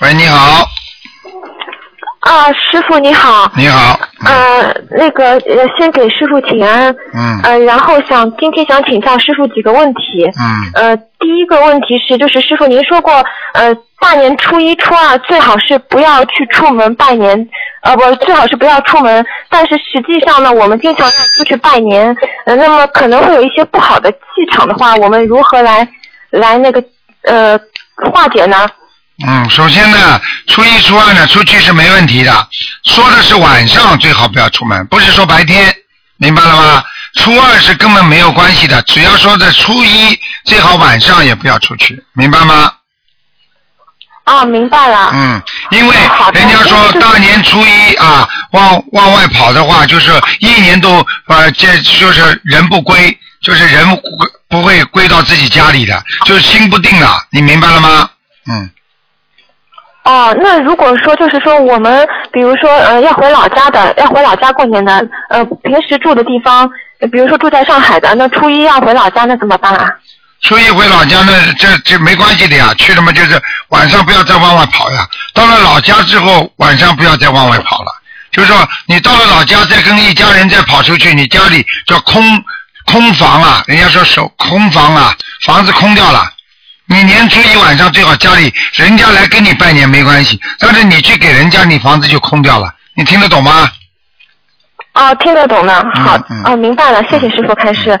喂，你好，啊，师傅你好。你好，呃，那个呃，先给师傅请安。嗯呃，然后想今天想请教师傅几个问题。嗯呃，第一个问题是，就是师傅您说过，呃，大年初一、初二最好是不要去出门拜年，呃，不，最好是不要出门。但是实际上呢，我们经常要出去拜年，呃，那么可能会有一些不好的气场的话，我们如何来来那个呃化解呢？嗯，首先呢，初一初二呢出去是没问题的，说的是晚上最好不要出门，不是说白天，明白了吗？初二是根本没有关系的，只要说在初一最好晚上也不要出去，明白吗？啊，明白了。嗯，因为人家说大年初一啊，往往外跑的话，就是一年都呃，这就是人不归，就是人不不会归到自己家里的，就是心不定了，你明白了吗？嗯。哦，那如果说就是说我们比如说呃要回老家的，要回老家过年的，呃平时住的地方，比如说住在上海的，那初一要回老家，那怎么办啊？初一回老家那，这这没关系的呀，去了嘛就是晚上不要再往外跑呀。到了老家之后，晚上不要再往外跑了。就是说，你到了老家再跟一家人再跑出去，你家里叫空空房啊，人家说守空房啊，房子空掉了。你年初一晚上最好家里人家来跟你拜年没关系，但是你去给人家，你房子就空掉了。你听得懂吗？哦，听得懂的，好，嗯哦，明白了，谢谢师傅开示。